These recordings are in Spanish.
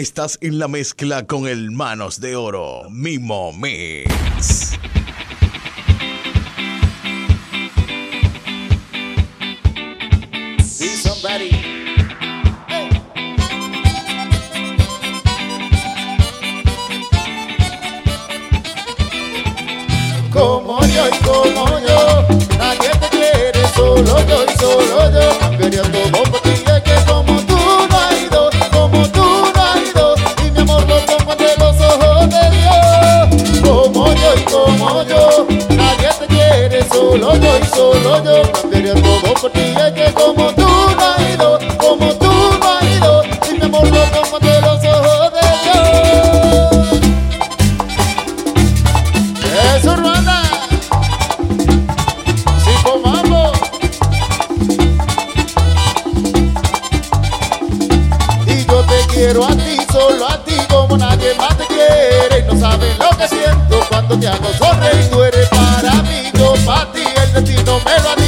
Estás en la mezcla con el Manos de Oro, Mimo Mix. Como yo y como yo, nadie te quiere, solo yo y solo Porque que como tú no has ido, como tú no has ido, y me mordió como de los ojos de Dios. Eso, Ruanda. Sí, comamos. Y yo te quiero a ti, solo a ti, como nadie más te quiere. Y no sabes lo que siento cuando te hago sonreír. Tú eres para mí, yo para ti, el destino me lo ha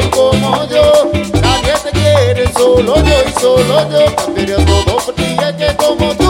soy como yo, nadie te quiere, solo yo y solo yo. Cambiaría todo por ti, es que como tú.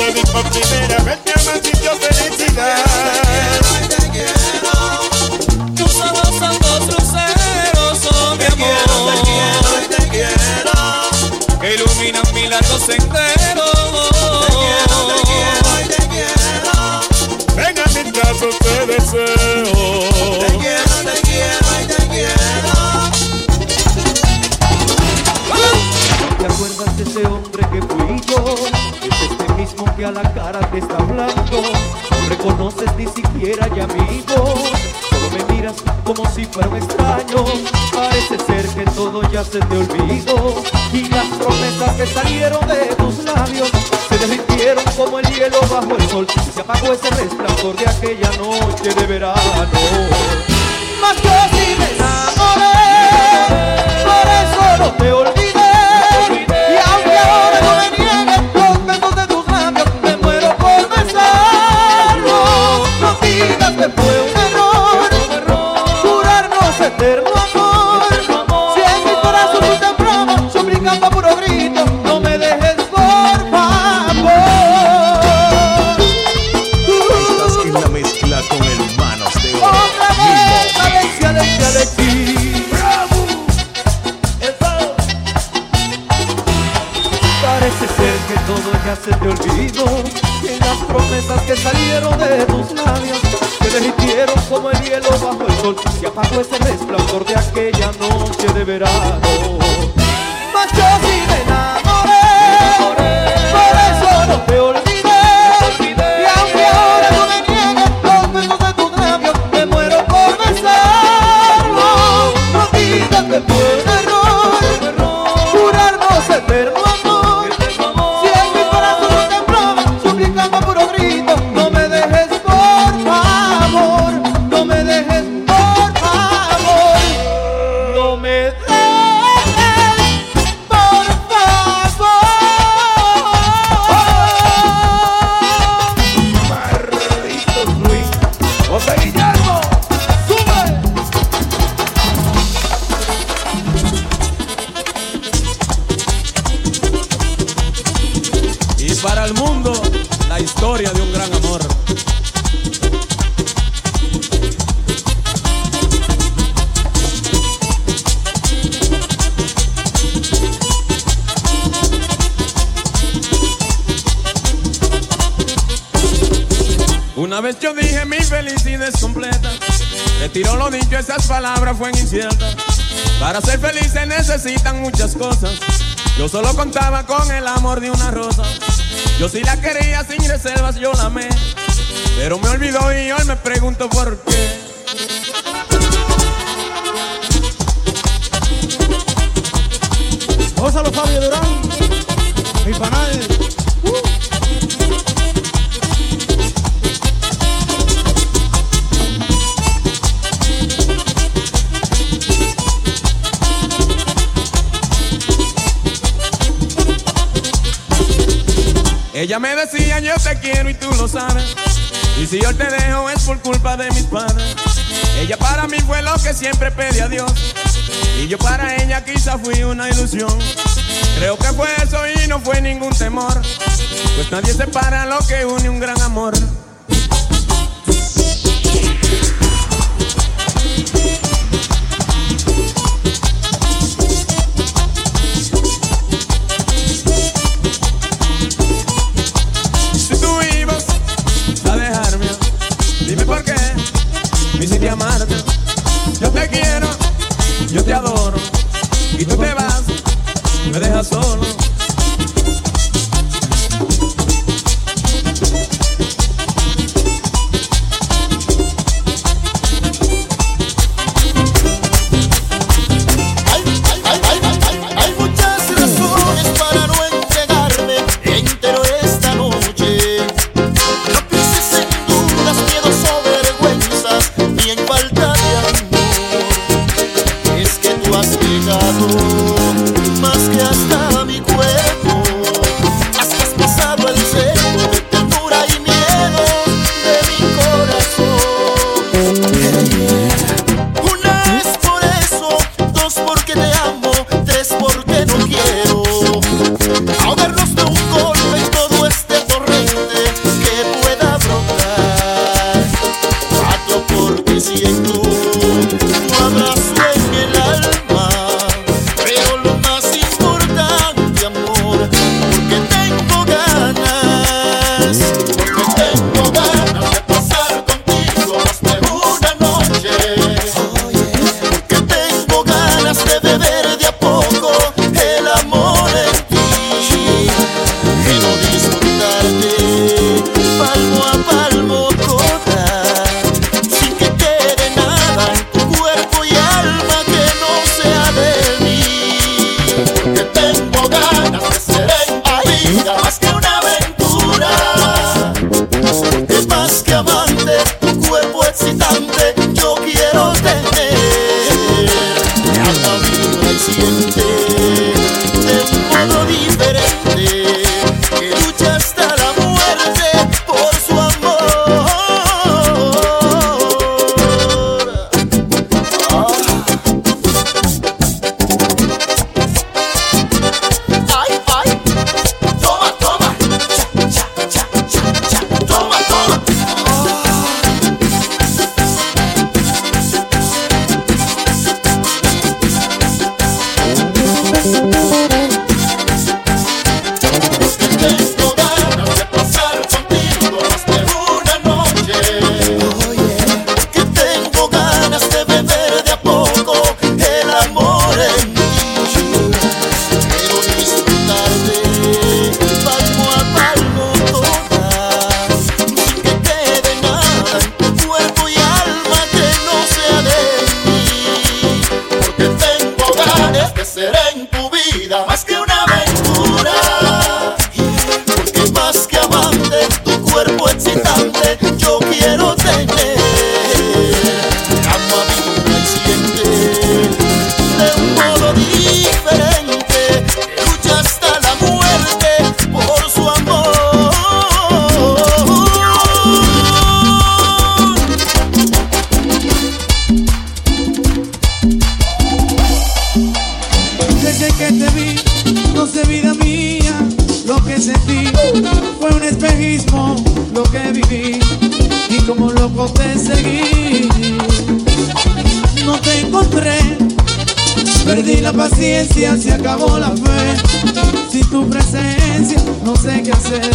te vi por primera vez, mi alma felicidad. Te quiero, te quiero. Tus ojos son dos luceros, oh mi quiero, amor. Te quiero, te quiero. Que iluminan mi largo sendero. Oh. Te quiero, te quiero, te quiero. Ven a mis brazos, te deseo. Te quiero, te quiero y te quiero. ¿Te acuerdas de ese hombre que fui yo? la cara te está hablando. No reconoces ni siquiera ya amigo Solo me miras como si fuera un extraño. Parece ser que todo ya se te olvidó. Y las promesas que salieron de tus labios Se derritieron como el hielo bajo el sol. Se apagó ese resplandor de aquella noche de verano. Más que si me enamoré. Por eso te olvides. Parece ser que todo ya se te olvidó Que las promesas que salieron de tus labios Se derritieron como el hielo bajo el sol Y apagó ese resplandor de aquella noche de verano. Mas yo sí historia de un gran amor. Una vez yo dije mi felicidad es completa. Retiro lo dicho, esas palabras fueron inciertas. Para ser feliz se necesitan muchas cosas. Yo solo contaba con el amor de una rosa. Yo sí la quería sin reservas, yo la amé. Pero me olvidó y hoy me pregunto por qué. Gózalo Fabio Durán. Mi panal. Ella me decía yo te quiero y tú lo sabes. Y si yo te dejo es por culpa de mis padres. Ella para mí fue lo que siempre pedí a Dios. Y yo para ella quizá fui una ilusión. Creo que fue eso y no fue ningún temor. Pues nadie separa lo que une un gran amor. día se acabó la fe. Sin tu presencia no sé qué hacer.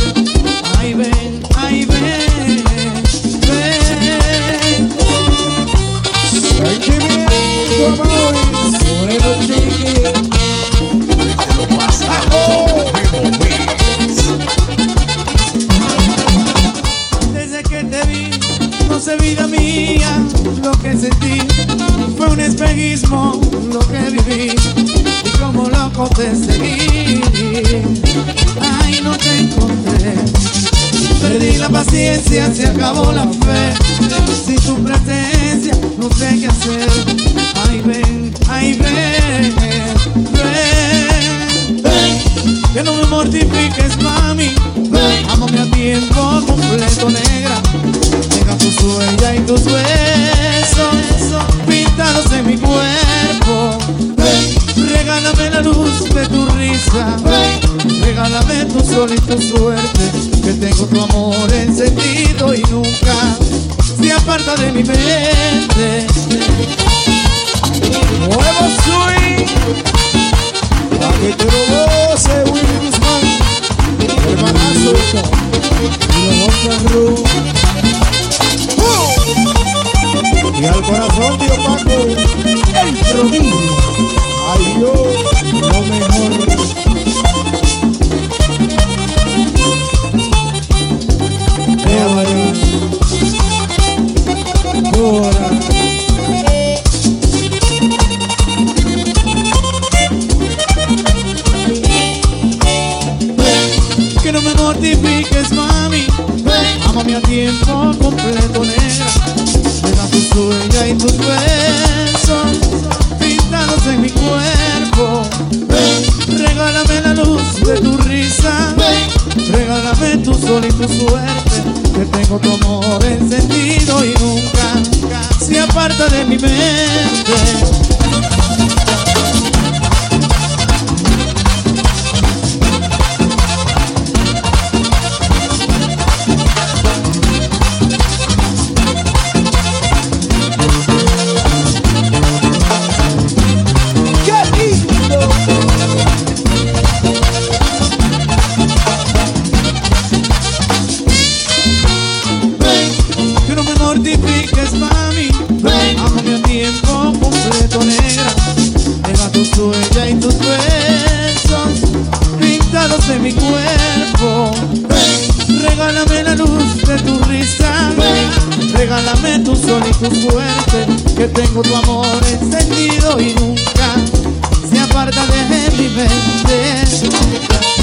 puerta de mi mente. Nuevo swing, pa' que te lo goce Willy Guzmán, hermanazo y lo Ru. ¡Uh! Y al corazón, tío Paco, el prodigio. Ay, yo, lo mejor. tu amor encendido y nunca se aparta de mi mente. tu suerte que tengo tu amor encendido y nunca se aparta de mi mente.